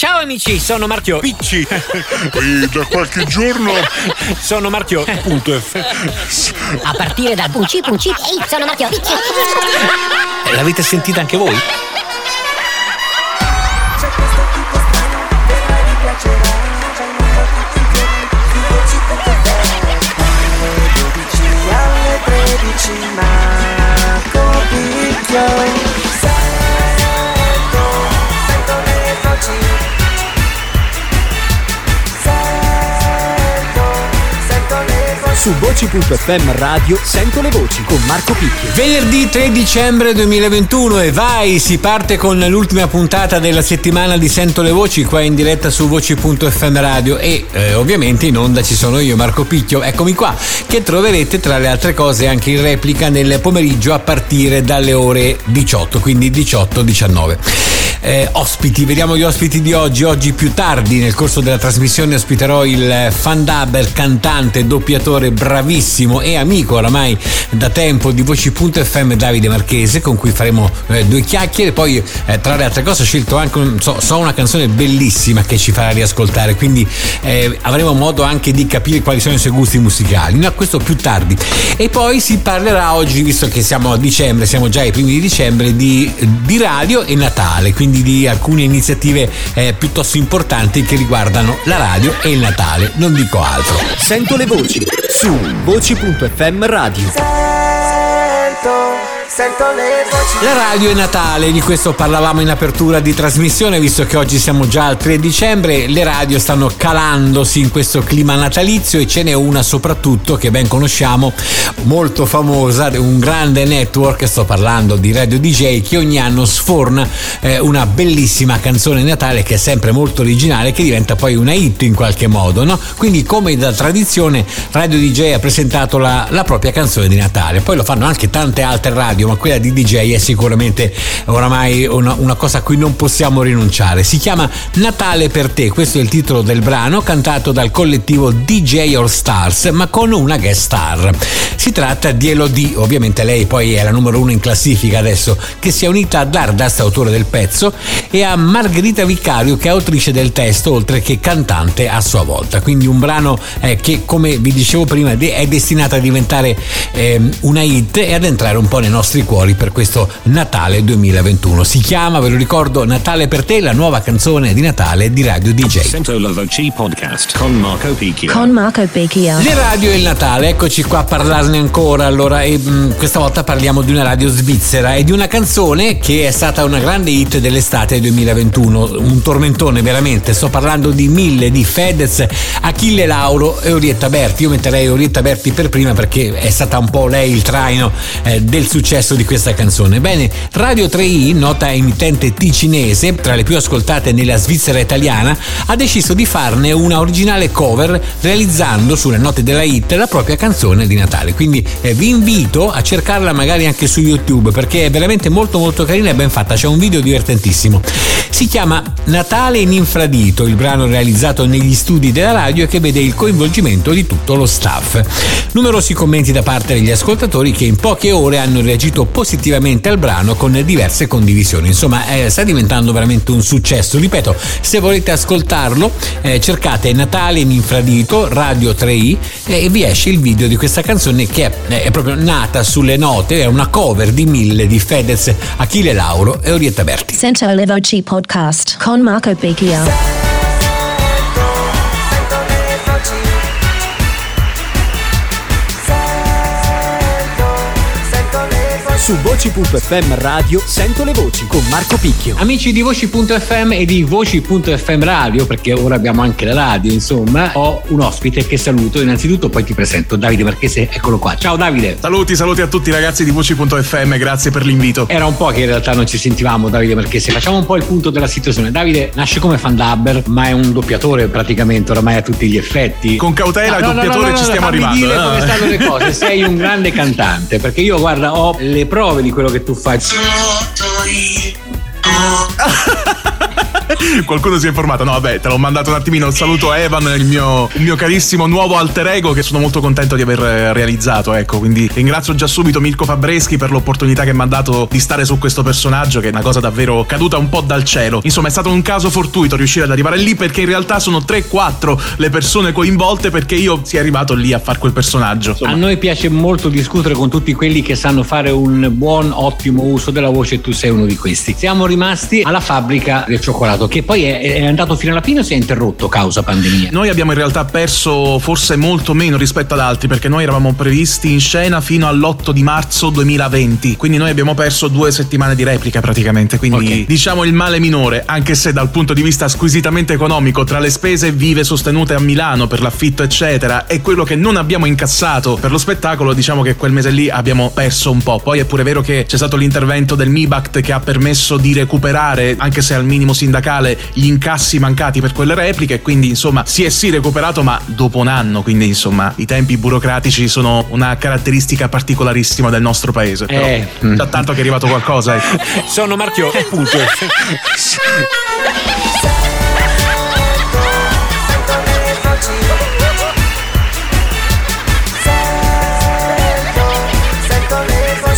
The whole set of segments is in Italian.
Ciao amici, sono Marchio Picci. E da qualche giorno. Sono Marchio. Punto F. A partire dal Punci Punci, ehi, sono Marchio Picci. L'avete sentita anche voi? Su voci.fm radio sento le voci con Marco Picchio. Venerdì 3 dicembre 2021 e vai, si parte con l'ultima puntata della settimana di Sento le Voci qua in diretta su voci.fm radio e eh, ovviamente in onda ci sono io Marco Picchio, eccomi qua, che troverete tra le altre cose anche in replica nel pomeriggio a partire dalle ore 18, quindi 18-19. Eh, ospiti, vediamo gli ospiti di oggi. Oggi più tardi nel corso della trasmissione ospiterò il fan dubber, cantante, doppiatore bravissimo e amico oramai da tempo di Voci.fm Davide Marchese con cui faremo eh, due chiacchiere. Poi eh, tra le altre cose ho scelto anche so, so una canzone bellissima che ci farà riascoltare, quindi eh, avremo modo anche di capire quali sono i suoi gusti musicali. No, questo più tardi. E poi si parlerà oggi, visto che siamo a dicembre, siamo già ai primi di dicembre, di, di radio e Natale, quindi di alcune iniziative eh, piuttosto importanti che riguardano la radio e il Natale, non dico altro. Sento le voci su voci.fm radio. Sento, le voci La radio è Natale, di questo parlavamo in apertura di trasmissione, visto che oggi siamo già al 3 dicembre, le radio stanno calandosi in questo clima natalizio e ce n'è una soprattutto che ben conosciamo, molto famosa, un grande network, sto parlando di Radio DJ, che ogni anno sforna eh, una bellissima canzone Natale che è sempre molto originale, che diventa poi una hit in qualche modo, no? Quindi come da tradizione Radio DJ ha presentato la, la propria canzone di Natale, poi lo fanno anche tante altre radio, ma quella di DJ è sicuramente oramai una, una cosa a cui non possiamo rinunciare. Si chiama Natale per te, questo è il titolo del brano, cantato dal collettivo DJ All Stars, ma con una guest star. Si tratta di Elodie, ovviamente lei poi è la numero uno in classifica adesso, che si è unita a Dardust, autore del pezzo, e a Margherita Vicario, che è autrice del testo, oltre che cantante a sua volta. Quindi un brano eh, che, come vi dicevo prima, è destinato a diventare ehm, una hit e ad entrare un po' nei nostri cuori per questo Natale 2021. Si chiama, ve lo ricordo, Natale per te, la nuova canzone di Natale di Radio DJ. Sento la voce podcast con Marco Picchio. Con Marco Picchio. Le radio e il Natale, eccoci qua a parlarne ancora. Allora, e, mh, questa volta parliamo di una radio svizzera e di una canzone che è stata una grande hit dell'estate 2021. Un tormentone veramente. Sto parlando di Mille, di Fedez, Achille Lauro e Orietta Berti. Io metterei Orietta Berti per prima perché è stata un po' lei il traino eh, del successo di questa canzone. Bene, Radio 3i, nota emittente ticinese, tra le più ascoltate nella Svizzera italiana, ha deciso di farne una originale cover realizzando sulle note della hit la propria canzone di Natale. Quindi eh, vi invito a cercarla magari anche su YouTube perché è veramente molto molto carina e ben fatta. C'è un video divertentissimo. Si chiama Natale in infradito, il brano realizzato negli studi della radio e che vede il coinvolgimento di tutto lo staff. Numerosi commenti da parte degli ascoltatori che in poche ore hanno reagito positivamente al brano con diverse condivisioni. Insomma, eh, sta diventando veramente un successo. Ripeto, se volete ascoltarlo, eh, cercate Natale in infradito, Radio 3i eh, e vi esce il video di questa canzone che è, è proprio nata sulle note, è una cover di Mille di Fedez, Achille Lauro e Orietta Berti. Sento le voci podcast con Marco Picchio. Su Voci.fm Radio Sento le voci con Marco Picchio. Amici di Voci.fm e di Voci.fm Radio, perché ora abbiamo anche la radio, insomma, ho un ospite che saluto. Innanzitutto poi ti presento Davide Marchese, eccolo qua. Ciao Davide. Saluti, saluti a tutti i ragazzi di Voci.fm, grazie per l'invito. Era un po' che in realtà non ci sentivamo Davide Marchese. Facciamo un po' il punto della situazione. Davide nasce come fan dubber, ma è un doppiatore praticamente oramai a tutti gli effetti. Con cautela, Ah, no, doppiatore no, no, ci no, stiamo arrivando. dire eh. come stanno le cose. Sei un grande cantante, perché io guarda ho le prove di quello che tu fai. Qualcuno si è informato? No, vabbè, te l'ho mandato un attimino. Saluto Evan, il mio, il mio carissimo nuovo alter ego che sono molto contento di aver eh, realizzato. Ecco, quindi ringrazio già subito Mirko Fabreschi per l'opportunità che mi ha dato di stare su questo personaggio, che è una cosa davvero caduta un po' dal cielo. Insomma, è stato un caso fortuito riuscire ad arrivare lì perché in realtà sono 3-4 le persone coinvolte perché io sia arrivato lì a fare quel personaggio. A noi piace molto discutere con tutti quelli che sanno fare un buon, ottimo uso della voce e tu sei uno di questi. Siamo rimasti alla fabbrica del cioccolato, che poi è, è andato fino alla fine o si è interrotto causa pandemia? Noi abbiamo in realtà perso forse molto meno rispetto ad altri perché noi eravamo previsti in scena fino all'8 di marzo 2020, quindi noi abbiamo perso due settimane di replica praticamente, quindi Ok. diciamo il male minore, anche se dal punto di vista squisitamente economico tra le spese vive sostenute a Milano per l'affitto eccetera e quello che non abbiamo incassato per lo spettacolo, diciamo che quel mese lì abbiamo perso un po'. Poi è pure vero che c'è stato l'intervento del MIBACT che ha permesso di recuperare, anche se al minimo sindacale, gli incassi mancati per quelle repliche, quindi insomma si è sì recuperato ma dopo un anno, quindi insomma i tempi burocratici sono una caratteristica particolarissima del nostro paese. Però Eh. già tanto che è arrivato qualcosa, ecco. Sono Marchio e punto.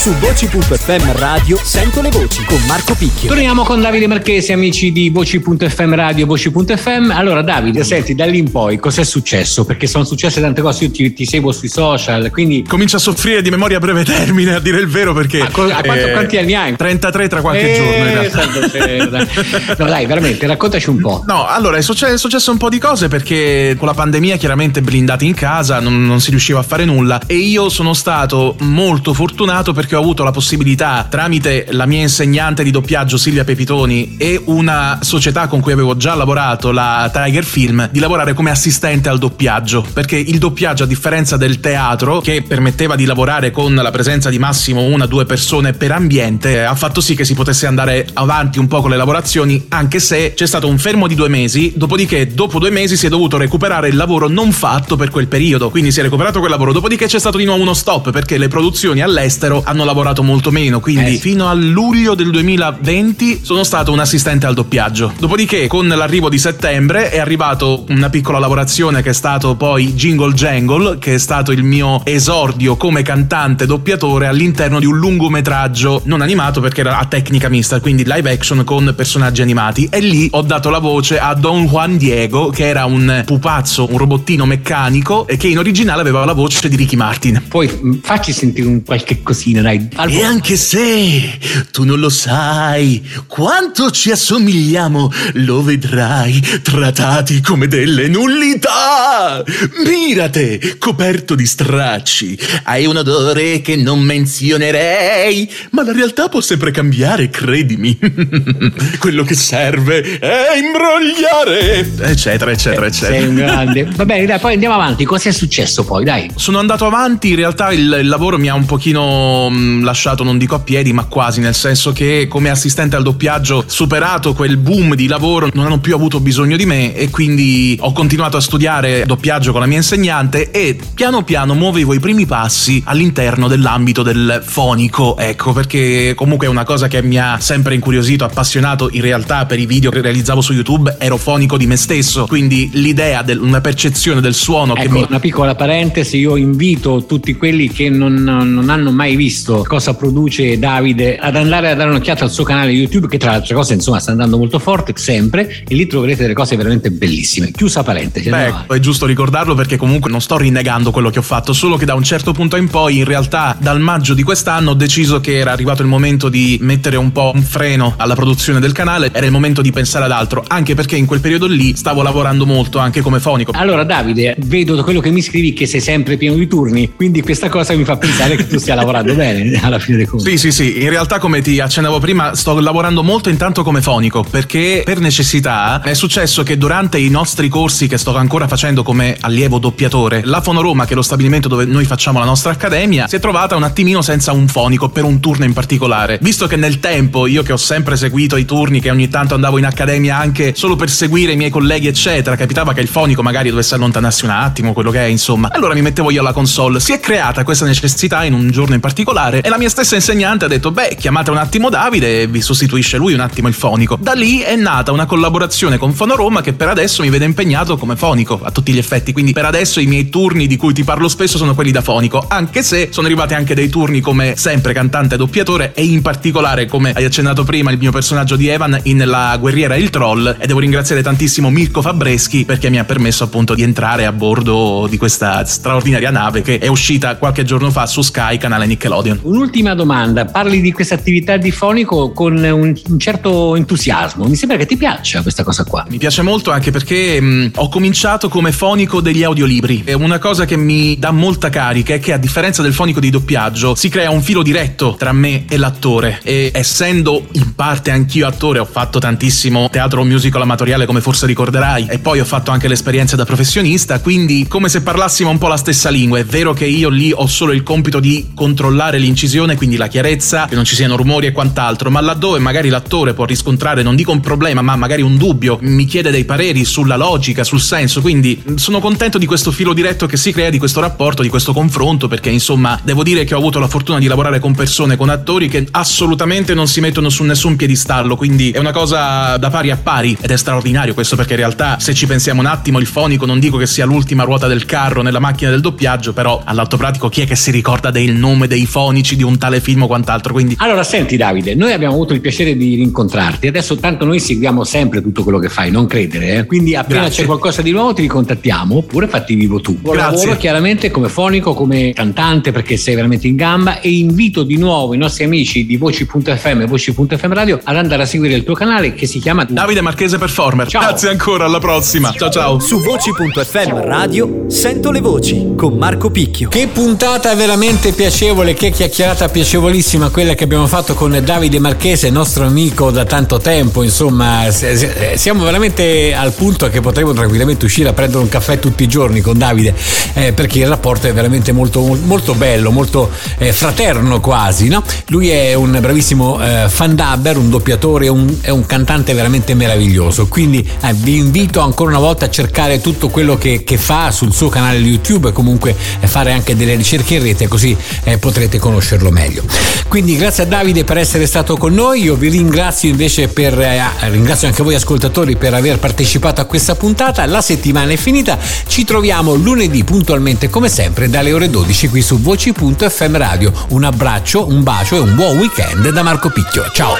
Su Voci.fm Radio Sento le voci con Marco Picchio. Torniamo con Davide Marchesi, amici di Voci.fm Radio, Voci.fm. Allora, Davide, senti, da lì in poi cos'è successo? Perché sono successe tante cose, io ti, ti seguo sui social, quindi. Comincio a soffrire di memoria a breve termine, a dire il vero, perché... A co- a quanto- quanti anni hai? 33 tra qualche Eh, giorno in realtà. dai. No, dai, veramente, raccontaci un po'. No, allora è successo, è successo un po' di cose perché con la pandemia chiaramente blindati in casa non, non si riusciva a fare nulla e io sono stato molto fortunato perché ho avuto la possibilità tramite la mia insegnante di doppiaggio Silvia Pepitoni e una società con cui avevo già lavorato, la Tiger Film, di lavorare come assistente al doppiaggio. Perché il doppiaggio a differenza del teatro che permetteva di lavorare con la presenza di massimo una o due persone per ambiente ha fatto sì che si potesse andare avanti un po' con le lavorazioni anche se c'è stato un fermo di due mesi. Dopodiché dopo due mesi si è dovuto recuperare il lavoro non fatto per quel periodo. Quindi si è recuperato quel lavoro. Dopodiché c'è stato di nuovo uno stop perché le produzioni all'estero hanno lavorato molto meno quindi Eh fino a luglio del 2020 sono stato un assistente al doppiaggio. Dopodiché con l'arrivo di settembre è arrivato una piccola lavorazione che è stato poi Jingle Jangle che è stato il mio esordio come cantante doppiatore all'interno di un lungometraggio non animato perché era a tecnica mista quindi live action con personaggi animati. E lì ho dato la voce a Don Juan Diego che era un pupazzo un robottino meccanico e che in originale aveva la voce di Ricky Martin. Poi mh, facci sentire un qualche cosina, dai. Al- e anche se tu non lo sai quanto ci assomigliamo, lo vedrai trattati come delle nullità. Mirate, coperto di stracci. Hai un odore che non menzionerei, ma la realtà può sempre cambiare, credimi. Quello che serve è imbrogliare, eccetera, eccetera, eccetera. Sei un grande. Va bene, dai, poi andiamo avanti. Cos'è successo poi? Dai. Sono andato avanti, in realtà il, il lavoro mi ha un pochino mh, lasciato, non dico a piedi, ma quasi, nel senso che come assistente al doppiaggio, superato quel boom di lavoro, non hanno più avuto bisogno di me e quindi ho continuato a studiare doppiaggio con la mia insegnante e piano piano muovevo i primi passi all'interno dell'ambito del fonico, ecco, perché comunque è una cosa che mi ha sempre incuriosito, appassionato, in realtà per i video che realizzavo su YouTube ero fonico di me stesso, quindi l'idea di una percezione del suono che Ecco, mi... una piccola parentesi, io invito tutti quelli che non, non hanno mai visto cosa produce Davide ad andare a dare un'occhiata al suo canale YouTube che tra le altre cose insomma sta andando molto forte sempre e lì troverete delle cose veramente bellissime. Chiusa parentesi. Beh, è giusto ricordarlo perché comunque non sto rinnegando quello che ho fatto, solo che da un certo punto in poi, in realtà, dal maggio di quest'anno ho deciso che era arrivato il momento di mettere un po' un freno alla produzione del canale, era il momento di pensare ad altro, anche perché in quel periodo lì stavo lavorando molto anche come fonico. Allora Davide, vedo da quello che mi scrivi che sei sempre pieno di turni, quindi questa cosa mi fa pensare che tu stia lavorando bene. alla fine dei conti. Sì, sì, sì. In realtà, come ti accennavo prima, sto lavorando molto intanto come fonico perché per necessità è successo che durante i nostri corsi che sto ancora facendo come allievo doppiatore, la Fonoroma, che è lo stabilimento dove noi facciamo la nostra accademia, si è trovata un attimino senza un fonico per un turno in particolare. Visto che nel tempo io che ho sempre seguito i turni, che ogni tanto andavo in accademia anche solo per seguire i miei colleghi, eccetera, capitava che il fonico magari dovesse allontanarsi un attimo, quello che è, insomma. Allora mi mettevo io alla console. Si è creata questa necessità in un giorno in particolare e la mia stessa insegnante ha detto: Beh, chiamate un attimo Davide e vi sostituisce lui un attimo il fonico. Da lì è nata una collaborazione con Fonoroma che per adesso mi vede impegnato come fonico a tutti gli effetti. Quindi per adesso i miei turni di cui ti parlo spesso sono quelli da fonico, anche se sono arrivati anche dei turni come sempre cantante e doppiatore e in particolare, come hai accennato prima, il mio personaggio di Evan in La guerriera e il troll. E devo ringraziare tantissimo Mirko Fabreschi perché mi ha permesso appunto di entrare a bordo di questa straordinaria nave che è uscita qualche giorno fa su Sky, canale Nickelodeon. Un'ultima domanda, parli di questa attività di fonico con un, un certo entusiasmo, mi sembra che ti piaccia questa cosa qua. Mi piace molto anche perché mh, ho cominciato come fonico degli audiolibri. È una cosa che mi dà molta carica è che a differenza del fonico di doppiaggio si crea un filo diretto tra me e l'attore e essendo in parte anch'io attore ho fatto tantissimo teatro musical amatoriale come forse ricorderai e poi ho fatto anche l'esperienza da professionista quindi come se parlassimo un po' la stessa lingua. È vero che io lì ho solo il compito di controllare l'incisione quindi la chiarezza, che non ci siano rumori e quant'altro ma laddove magari l'attore può riscontrare non dico un problema ma magari un dubbio mi chiede dei pareri sulla logica, sul senso quindi sono contento di questo filo diretto che si crea, di questo rapporto, di questo confronto, perché insomma devo dire che ho avuto la fortuna di lavorare con persone, con attori che assolutamente non si mettono su nessun piedistallo, quindi è una cosa da pari a pari ed è straordinario questo perché in realtà se ci pensiamo un attimo il fonico non dico che sia l'ultima ruota del carro nella macchina del doppiaggio, però all'atto pratico chi è che si ricorda del nome dei fonici di un tale film o quant'altro, quindi... Allora senti Davide, noi abbiamo avuto il piacere di rincontrarti, adesso tanto noi seguiamo sempre tutto quello che fai, non credere, eh? quindi appena Grazie. c'è qualcosa di nuovo ti ricontattiamo oppure fatti vivo tu. Buon Grazie. lavoro chiaramente come fonico, come cantante perché sei veramente in gamba e invito di nuovo i nostri amici di voci.fm e voci.fm radio ad andare a seguire il tuo canale che si chiama Davide Marchese Performer, Ciao. grazie ancora, alla prossima, ciao ciao! Su voci.fm radio sento le voci con Marco Picchio. Che puntata veramente piacevole, che chiacchierata piacevolissima quella che abbiamo fatto con Davide Marchese, nostro amico da tanto tempo, insomma, se- siamo veramente al punto che potremmo tranquillamente uscire a prendere un caffè tutti i giorni con Davide, eh, perché il rapporto è veramente molto, molto bello, molto eh, fraterno quasi, no? Lui è un bravissimo eh, fan dubber, un doppiatore, un, è un cantante veramente meraviglioso, quindi eh, vi invito ancora una volta a cercare tutto quello che, che fa sul suo canale YouTube e comunque eh, fare anche delle ricerche in rete così eh, potrete conoscerlo meglio. Quindi grazie a Davide per essere stato con noi, io vi ringrazio invece per, eh, ringrazio anche voi ascoltatori per aver partecipato a questa puntata, la settimana è finita, ci troviamo lunedì puntualmente come sempre dalle ore 12 qui su voci.fm radio. Un abbraccio, un bacio e un buon weekend da Marco Picchio. Ciao!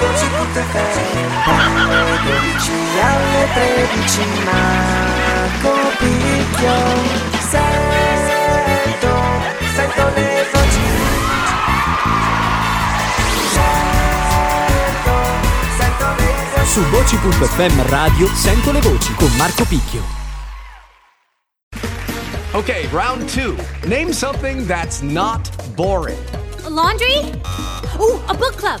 Giorni su voci.fm Alle 12 alle 13 Marco Picchio Sento, sento le voci Sento, sento le voci Su voci.fm radio sento le voci con Marco Picchio. Okay, round two. Name something that's not boring. A laundry? Ooh, a book club.